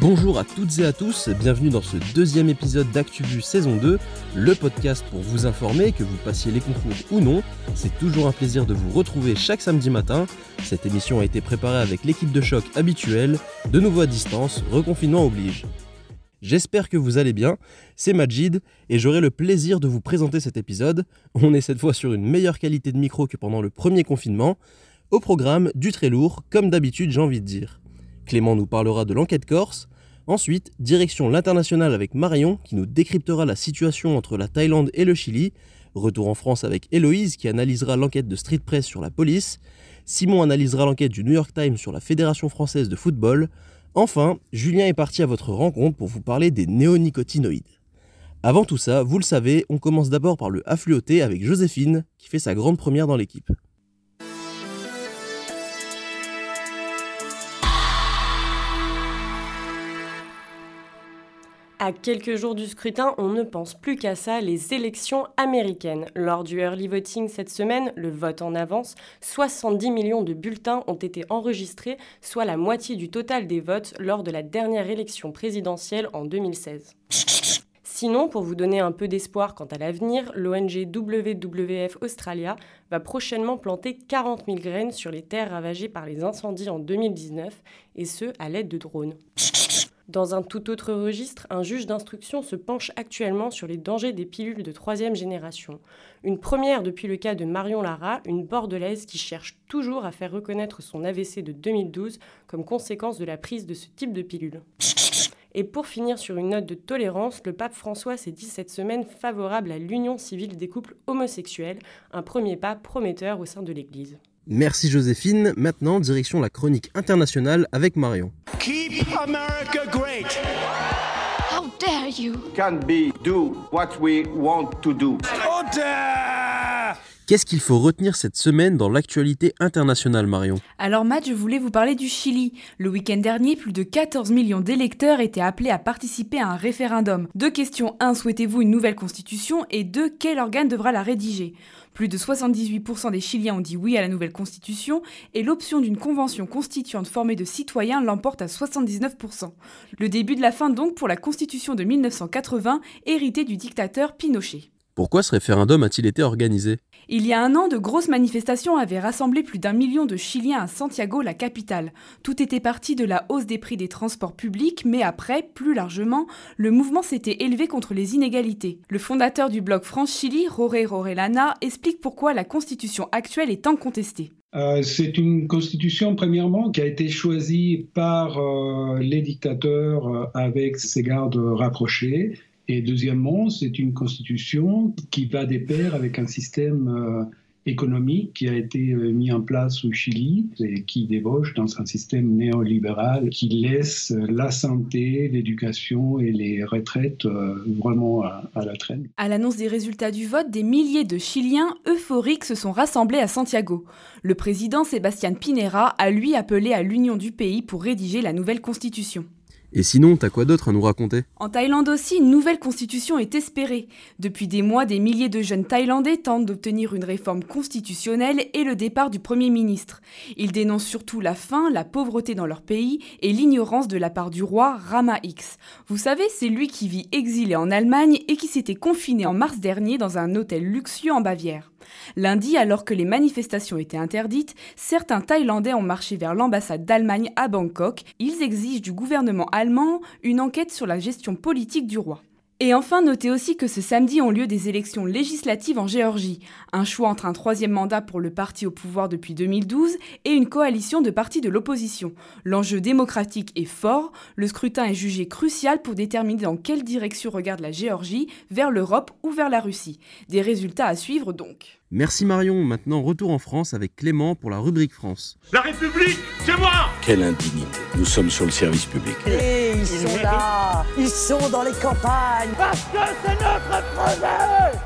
Bonjour à toutes et à tous, bienvenue dans ce deuxième épisode d'ActuVu saison 2, le podcast pour vous informer, que vous passiez les concours ou non. C'est toujours un plaisir de vous retrouver chaque samedi matin. Cette émission a été préparée avec l'équipe de choc habituelle, de nouveau à distance, reconfinement oblige. J'espère que vous allez bien, c'est Majid et j'aurai le plaisir de vous présenter cet épisode. On est cette fois sur une meilleure qualité de micro que pendant le premier confinement. Au programme, du très lourd, comme d'habitude j'ai envie de dire. Clément nous parlera de l'enquête corse, Ensuite, direction l'international avec Marion qui nous décryptera la situation entre la Thaïlande et le Chili. Retour en France avec Héloïse qui analysera l'enquête de Street Press sur la police. Simon analysera l'enquête du New York Times sur la Fédération française de football. Enfin, Julien est parti à votre rencontre pour vous parler des néonicotinoïdes. Avant tout ça, vous le savez, on commence d'abord par le affluoté avec Joséphine qui fait sa grande première dans l'équipe. À quelques jours du scrutin, on ne pense plus qu'à ça, les élections américaines. Lors du early voting cette semaine, le vote en avance, 70 millions de bulletins ont été enregistrés, soit la moitié du total des votes lors de la dernière élection présidentielle en 2016. Sinon, pour vous donner un peu d'espoir quant à l'avenir, l'ONG WWF Australia va prochainement planter 40 000 graines sur les terres ravagées par les incendies en 2019, et ce, à l'aide de drones. Dans un tout autre registre, un juge d'instruction se penche actuellement sur les dangers des pilules de troisième génération. Une première depuis le cas de Marion Lara, une bordelaise qui cherche toujours à faire reconnaître son AVC de 2012 comme conséquence de la prise de ce type de pilule. Et pour finir sur une note de tolérance, le pape François s'est dit cette semaine favorable à l'union civile des couples homosexuels, un premier pas prometteur au sein de l'Église. Merci Joséphine. Maintenant, direction la chronique internationale avec Marion. Keep America great. How dare you? Can be do what we want to do. Qu'est-ce qu'il faut retenir cette semaine dans l'actualité internationale, Marion? Alors Matt, je voulais vous parler du Chili. Le week-end dernier, plus de 14 millions d'électeurs étaient appelés à participer à un référendum. Deux questions. 1. Souhaitez-vous une nouvelle constitution? Et 2. Quel organe devra la rédiger? Plus de 78% des Chiliens ont dit oui à la nouvelle constitution et l'option d'une convention constituante formée de citoyens l'emporte à 79%. Le début de la fin donc pour la constitution de 1980 héritée du dictateur Pinochet. Pourquoi ce référendum a-t-il été organisé? Il y a un an, de grosses manifestations avaient rassemblé plus d'un million de Chiliens à Santiago, la capitale. Tout était parti de la hausse des prix des transports publics, mais après, plus largement, le mouvement s'était élevé contre les inégalités. Le fondateur du blog France-Chili, Roré Rorelana, explique pourquoi la constitution actuelle est tant contestée. Euh, c'est une constitution, premièrement, qui a été choisie par euh, les dictateurs euh, avec ses gardes rapprochés et deuxièmement, c'est une constitution qui va de pair avec un système euh, économique qui a été euh, mis en place au Chili et qui débauche dans un système néolibéral qui laisse la santé, l'éducation et les retraites euh, vraiment à, à la traîne. À l'annonce des résultats du vote, des milliers de Chiliens euphoriques se sont rassemblés à Santiago. Le président Sébastien Pinera a lui appelé à l'union du pays pour rédiger la nouvelle constitution. Et sinon, t'as quoi d'autre à nous raconter? En Thaïlande aussi, une nouvelle constitution est espérée. Depuis des mois, des milliers de jeunes Thaïlandais tentent d'obtenir une réforme constitutionnelle et le départ du Premier ministre. Ils dénoncent surtout la faim, la pauvreté dans leur pays et l'ignorance de la part du roi Rama X. Vous savez, c'est lui qui vit exilé en Allemagne et qui s'était confiné en mars dernier dans un hôtel luxueux en Bavière. Lundi, alors que les manifestations étaient interdites, certains Thaïlandais ont marché vers l'ambassade d'Allemagne à Bangkok. Ils exigent du gouvernement allemand une enquête sur la gestion politique du roi. Et enfin, notez aussi que ce samedi ont lieu des élections législatives en Géorgie, un choix entre un troisième mandat pour le parti au pouvoir depuis 2012 et une coalition de partis de l'opposition. L'enjeu démocratique est fort, le scrutin est jugé crucial pour déterminer dans quelle direction regarde la Géorgie, vers l'Europe ou vers la Russie. Des résultats à suivre donc. Merci Marion, maintenant retour en France avec Clément pour la rubrique France. La République, c'est moi Quelle indignité. Nous sommes sur le service public. Et ils sont là, ils sont dans les campagnes. Parce que c'est notre projet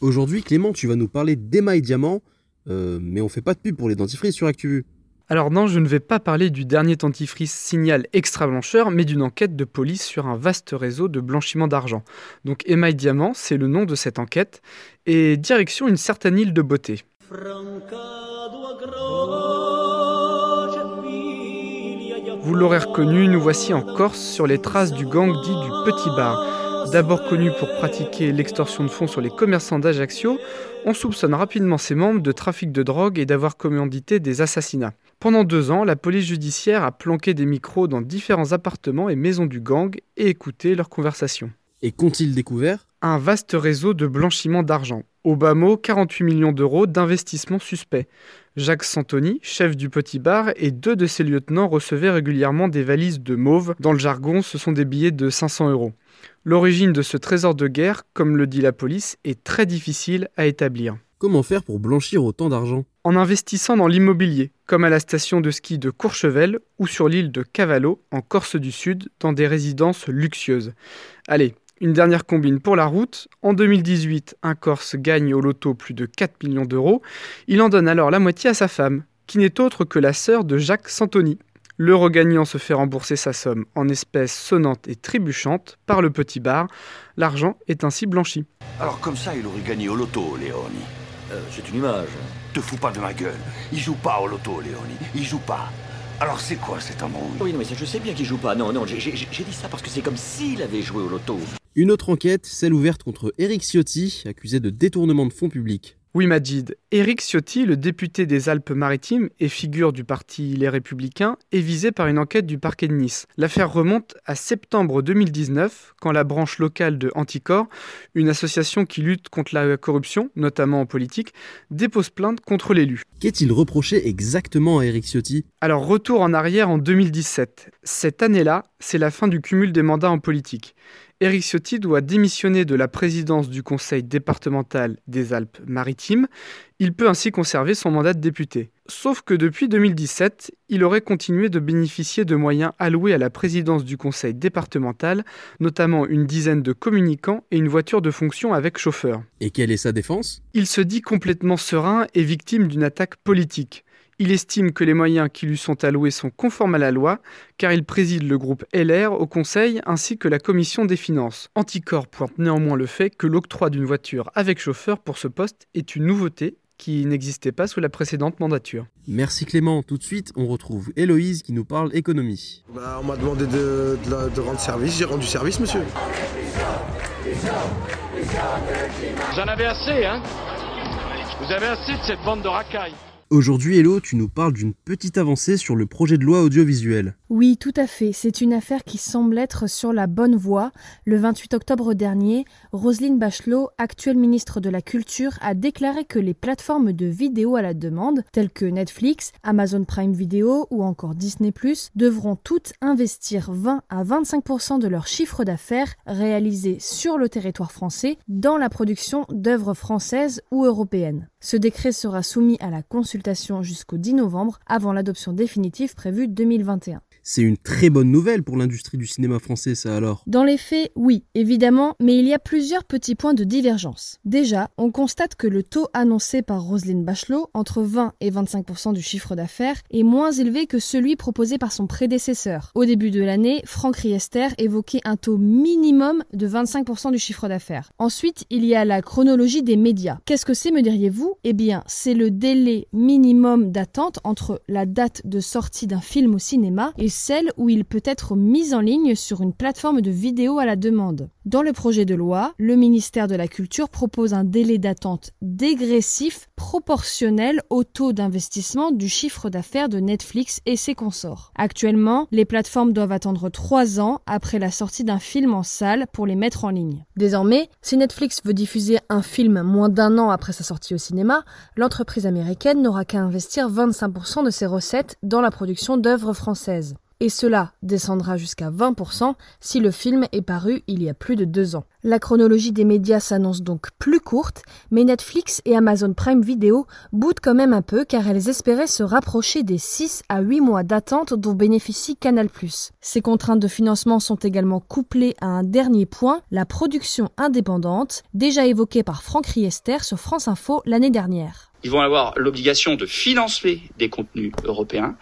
Aujourd'hui, Clément, tu vas nous parler d'émail diamant, euh, mais on fait pas de pub pour les dentifrices sur ActuVu. Alors non, je ne vais pas parler du dernier dentifrice signal extra blancheur, mais d'une enquête de police sur un vaste réseau de blanchiment d'argent. Donc Email Diamant, c'est le nom de cette enquête, et direction une certaine île de beauté. Vous l'aurez reconnu, nous voici en Corse sur les traces du gang dit du Petit Bar. D'abord connu pour pratiquer l'extorsion de fonds sur les commerçants d'Ajaccio, on soupçonne rapidement ses membres de trafic de drogue et d'avoir commandité des assassinats. Pendant deux ans, la police judiciaire a planqué des micros dans différents appartements et maisons du gang et écouté leurs conversations. Et qu'ont-ils découvert? Un vaste réseau de blanchiment d'argent. Au bas mot, 48 millions d'euros d'investissements suspects. Jacques Santoni, chef du petit bar, et deux de ses lieutenants recevaient régulièrement des valises de mauve. Dans le jargon, ce sont des billets de 500 euros. L'origine de ce trésor de guerre, comme le dit la police, est très difficile à établir. Comment faire pour blanchir autant d'argent En investissant dans l'immobilier, comme à la station de ski de Courchevel ou sur l'île de Cavallo, en Corse du Sud, dans des résidences luxueuses. Allez, une dernière combine pour la route. En 2018, un Corse gagne au loto plus de 4 millions d'euros. Il en donne alors la moitié à sa femme, qui n'est autre que la sœur de Jacques Santoni. Le regagnant se fait rembourser sa somme en espèces sonnantes et trébuchantes par le petit bar. L'argent est ainsi blanchi. Alors comme ça, il aurait gagné au loto, Léoni. Euh, c'est une image. Te fous pas de ma gueule. Il joue pas au loto, Léoni. Il joue pas. Alors c'est quoi cet embrouille Oui, non, mais je sais bien qu'il joue pas. Non, non, j'ai dit ça parce que c'est comme s'il avait joué au loto. Une autre enquête, celle ouverte contre Eric Ciotti, accusé de détournement de fonds publics. Oui, Majid. Éric Ciotti, le député des Alpes-Maritimes et figure du parti Les Républicains, est visé par une enquête du parquet de Nice. L'affaire remonte à septembre 2019, quand la branche locale de Anticor, une association qui lutte contre la corruption, notamment en politique, dépose plainte contre l'élu. Qu'est-il reproché exactement à Éric Ciotti? Alors, retour en arrière en 2017. Cette année-là, c'est la fin du cumul des mandats en politique. Éric Ciotti doit démissionner de la présidence du conseil départemental des Alpes-Maritimes. Il peut ainsi conserver son mandat de député. Sauf que depuis 2017, il aurait continué de bénéficier de moyens alloués à la présidence du conseil départemental, notamment une dizaine de communicants et une voiture de fonction avec chauffeur. Et quelle est sa défense? Il se dit complètement serein et victime d'une attaque politique. Il estime que les moyens qui lui sont alloués sont conformes à la loi, car il préside le groupe LR au Conseil ainsi que la Commission des finances. Anticor pointe néanmoins le fait que l'octroi d'une voiture avec chauffeur pour ce poste est une nouveauté qui n'existait pas sous la précédente mandature. Merci Clément. Tout de suite, on retrouve Héloïse qui nous parle économie. Bah, on m'a demandé de, de rendre service, j'ai rendu service, monsieur. Vous en avez assez, hein? Vous avez assez de cette bande de racailles. Aujourd'hui, Hello, tu nous parles d'une petite avancée sur le projet de loi audiovisuel. Oui, tout à fait. C'est une affaire qui semble être sur la bonne voie. Le 28 octobre dernier, Roselyne Bachelot, actuelle ministre de la Culture, a déclaré que les plateformes de vidéo à la demande, telles que Netflix, Amazon Prime Video ou encore Disney+, devront toutes investir 20 à 25% de leur chiffre d'affaires réalisé sur le territoire français dans la production d'œuvres françaises ou européennes. Ce décret sera soumis à la consultation jusqu'au 10 novembre avant l'adoption définitive prévue 2021. C'est une très bonne nouvelle pour l'industrie du cinéma français, ça alors Dans les faits, oui, évidemment, mais il y a plusieurs petits points de divergence. Déjà, on constate que le taux annoncé par Roselyne Bachelot, entre 20 et 25% du chiffre d'affaires, est moins élevé que celui proposé par son prédécesseur. Au début de l'année, Franck Riester évoquait un taux minimum de 25% du chiffre d'affaires. Ensuite, il y a la chronologie des médias. Qu'est-ce que c'est, me diriez-vous? Eh bien, c'est le délai minimum d'attente entre la date de sortie d'un film au cinéma et celle où il peut être mis en ligne sur une plateforme de vidéo à la demande. Dans le projet de loi, le ministère de la Culture propose un délai d'attente dégressif proportionnel au taux d'investissement du chiffre d'affaires de Netflix et ses consorts. Actuellement, les plateformes doivent attendre trois ans après la sortie d'un film en salle pour les mettre en ligne. Désormais, si Netflix veut diffuser un film moins d'un an après sa sortie au cinéma, l'entreprise américaine n'aura qu'à investir 25% de ses recettes dans la production d'œuvres françaises et cela descendra jusqu'à 20% si le film est paru il y a plus de deux ans. La chronologie des médias s'annonce donc plus courte, mais Netflix et Amazon Prime Video boudent quand même un peu car elles espéraient se rapprocher des 6 à 8 mois d'attente dont bénéficie Canal+. Ces contraintes de financement sont également couplées à un dernier point, la production indépendante, déjà évoquée par Franck Riester sur France Info l'année dernière. Ils vont avoir l'obligation de financer des contenus européens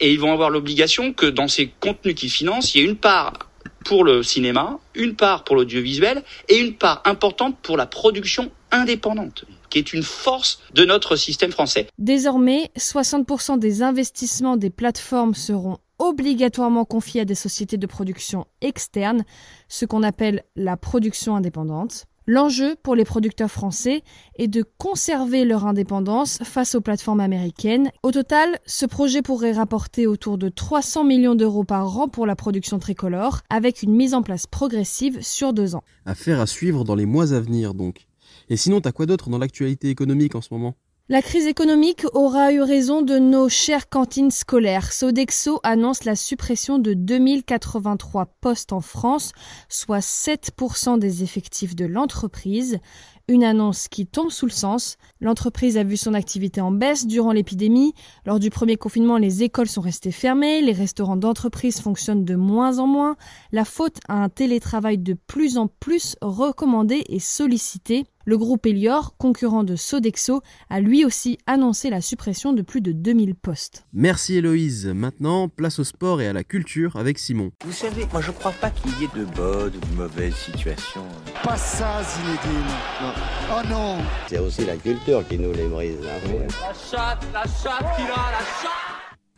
et ils vont avoir l'obligation que dans ces contenus qu'ils financent, il y ait une part pour le cinéma, une part pour l'audiovisuel et une part importante pour la production indépendante qui est une force de notre système français. Désormais, 60% des investissements des plateformes seront obligatoirement confiés à des sociétés de production externes, ce qu'on appelle la production indépendante. L'enjeu pour les producteurs français est de conserver leur indépendance face aux plateformes américaines. Au total, ce projet pourrait rapporter autour de 300 millions d'euros par an pour la production tricolore, avec une mise en place progressive sur deux ans. Affaire à suivre dans les mois à venir donc. Et sinon, t'as quoi d'autre dans l'actualité économique en ce moment? La crise économique aura eu raison de nos chères cantines scolaires. Sodexo annonce la suppression de 2083 postes en France, soit 7% des effectifs de l'entreprise. Une annonce qui tombe sous le sens. L'entreprise a vu son activité en baisse durant l'épidémie. Lors du premier confinement, les écoles sont restées fermées, les restaurants d'entreprise fonctionnent de moins en moins. La faute à un télétravail de plus en plus recommandé et sollicité. Le groupe Elior, concurrent de Sodexo, a lui aussi annoncé la suppression de plus de 2000 postes. Merci Héloïse. Maintenant, place au sport et à la culture avec Simon. Vous savez, moi je crois pas qu'il y ait de bonnes ou de mauvaises situations. Pas ça, Zinedine. Non. Oh non C'est aussi la culture qui nous les brise. Hein. La chatte, la chatte qu'il a, la chatte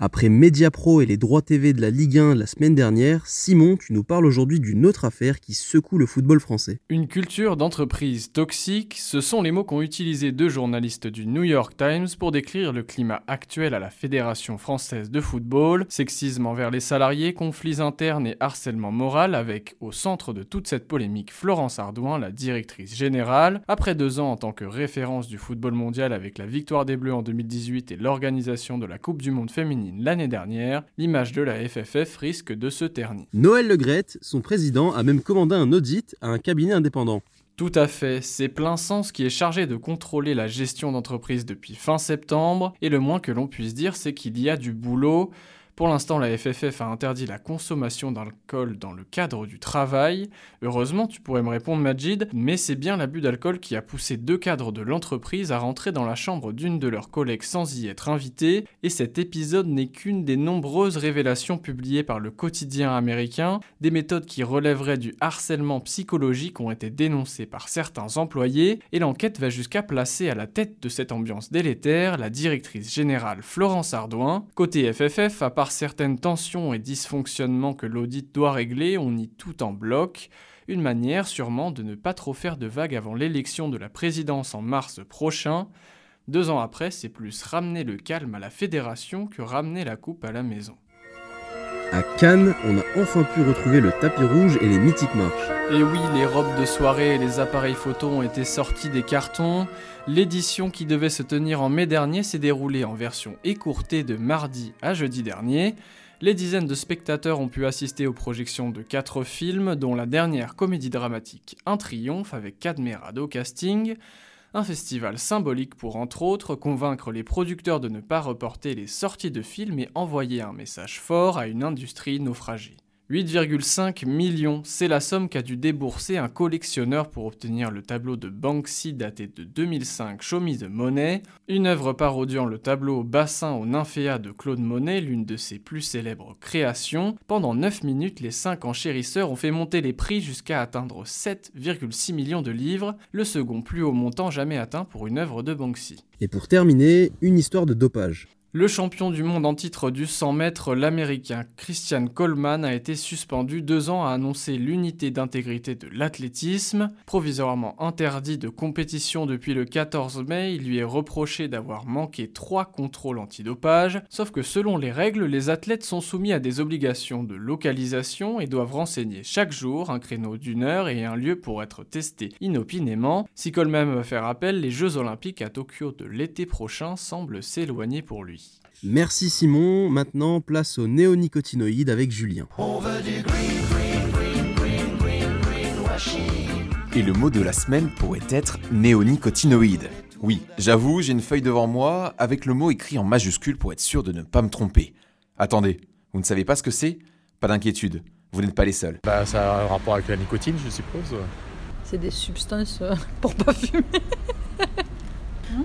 après Mediapro et les droits TV de la Ligue 1 la semaine dernière, Simon, tu nous parles aujourd'hui d'une autre affaire qui secoue le football français. Une culture d'entreprise toxique, ce sont les mots qu'ont utilisés deux journalistes du New York Times pour décrire le climat actuel à la Fédération française de football, sexisme envers les salariés, conflits internes et harcèlement moral avec, au centre de toute cette polémique, Florence Ardouin, la directrice générale. Après deux ans en tant que référence du football mondial avec la victoire des Bleus en 2018 et l'organisation de la Coupe du Monde féminine l'année dernière, l'image de la FFF risque de se ternir. Noël Legrette, son président, a même commandé un audit à un cabinet indépendant. Tout à fait, c'est plein sens qui est chargé de contrôler la gestion d'entreprise depuis fin septembre, et le moins que l'on puisse dire c'est qu'il y a du boulot. Pour l'instant, la FFF a interdit la consommation d'alcool dans le cadre du travail. Heureusement, tu pourrais me répondre, Majid, mais c'est bien l'abus d'alcool qui a poussé deux cadres de l'entreprise à rentrer dans la chambre d'une de leurs collègues sans y être invités, et cet épisode n'est qu'une des nombreuses révélations publiées par le quotidien américain. Des méthodes qui relèveraient du harcèlement psychologique ont été dénoncées par certains employés, et l'enquête va jusqu'à placer à la tête de cette ambiance délétère la directrice générale Florence Ardouin. Côté FFF, à part certaines tensions et dysfonctionnements que l'audit doit régler, on y tout en bloc. Une manière sûrement de ne pas trop faire de vagues avant l'élection de la présidence en mars prochain. Deux ans après, c'est plus ramener le calme à la fédération que ramener la coupe à la maison. À Cannes, on a enfin pu retrouver le tapis rouge et les mythiques marches. Et oui, les robes de soirée et les appareils photo ont été sortis des cartons. L'édition qui devait se tenir en mai dernier s'est déroulée en version écourtée de mardi à jeudi dernier. Les dizaines de spectateurs ont pu assister aux projections de quatre films, dont la dernière comédie dramatique Un triomphe avec Cadmerado casting. Un festival symbolique pour entre autres convaincre les producteurs de ne pas reporter les sorties de films et envoyer un message fort à une industrie naufragée. 8,5 millions, c'est la somme qu'a dû débourser un collectionneur pour obtenir le tableau de Banksy daté de 2005 Show Me the Money, une œuvre parodiant le tableau Bassin au nymphéa de Claude Monet, l'une de ses plus célèbres créations. Pendant 9 minutes, les 5 enchérisseurs ont fait monter les prix jusqu'à atteindre 7,6 millions de livres, le second plus haut montant jamais atteint pour une œuvre de Banksy. Et pour terminer, une histoire de dopage. Le champion du monde en titre du 100 mètres, l'américain Christian Coleman, a été suspendu deux ans à annoncer l'unité d'intégrité de l'athlétisme. Provisoirement interdit de compétition depuis le 14 mai, il lui est reproché d'avoir manqué trois contrôles antidopage. Sauf que selon les règles, les athlètes sont soumis à des obligations de localisation et doivent renseigner chaque jour un créneau d'une heure et un lieu pour être testés inopinément. Si Coleman va faire appel, les Jeux olympiques à Tokyo de l'été prochain semblent s'éloigner pour lui. Merci Simon, maintenant place aux néonicotinoïdes avec Julien. Et le mot de la semaine pourrait être néonicotinoïde. Oui, j'avoue, j'ai une feuille devant moi avec le mot écrit en majuscule pour être sûr de ne pas me tromper. Attendez, vous ne savez pas ce que c'est? Pas d'inquiétude, vous n'êtes pas les seuls. Bah ça a un rapport avec la nicotine, je suppose. C'est des substances euh, pour pas fumer.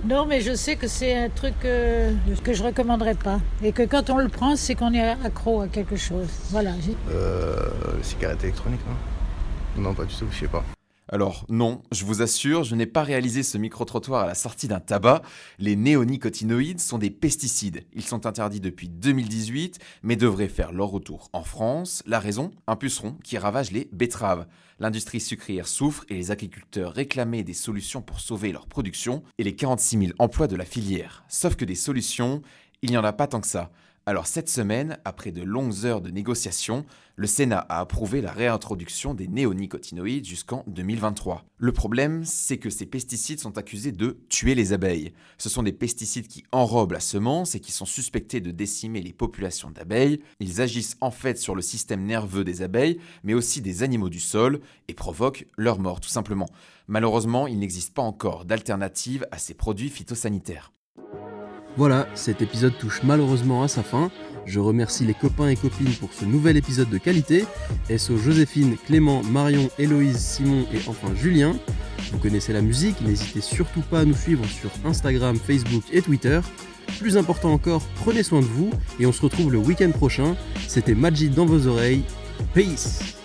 Non, mais je sais que c'est un truc euh, que je recommanderais pas. Et que quand on le prend, c'est qu'on est accro à quelque chose. Voilà. Euh. Cigarette électronique, non? Non, pas du tout, je sais pas. Alors non, je vous assure, je n'ai pas réalisé ce micro-trottoir à la sortie d'un tabac. Les néonicotinoïdes sont des pesticides. Ils sont interdits depuis 2018, mais devraient faire leur retour en France. La raison Un puceron qui ravage les betteraves. L'industrie sucrière souffre et les agriculteurs réclamaient des solutions pour sauver leur production et les 46 000 emplois de la filière. Sauf que des solutions, il n'y en a pas tant que ça. Alors cette semaine, après de longues heures de négociations, le Sénat a approuvé la réintroduction des néonicotinoïdes jusqu'en 2023. Le problème, c'est que ces pesticides sont accusés de tuer les abeilles. Ce sont des pesticides qui enrobent la semence et qui sont suspectés de décimer les populations d'abeilles. Ils agissent en fait sur le système nerveux des abeilles, mais aussi des animaux du sol, et provoquent leur mort tout simplement. Malheureusement, il n'existe pas encore d'alternative à ces produits phytosanitaires. Voilà, cet épisode touche malheureusement à sa fin. Je remercie les copains et copines pour ce nouvel épisode de qualité. SO Joséphine, Clément, Marion, Héloïse, Simon et enfin Julien. Vous connaissez la musique, n'hésitez surtout pas à nous suivre sur Instagram, Facebook et Twitter. Plus important encore, prenez soin de vous et on se retrouve le week-end prochain. C'était Majid dans vos oreilles. Peace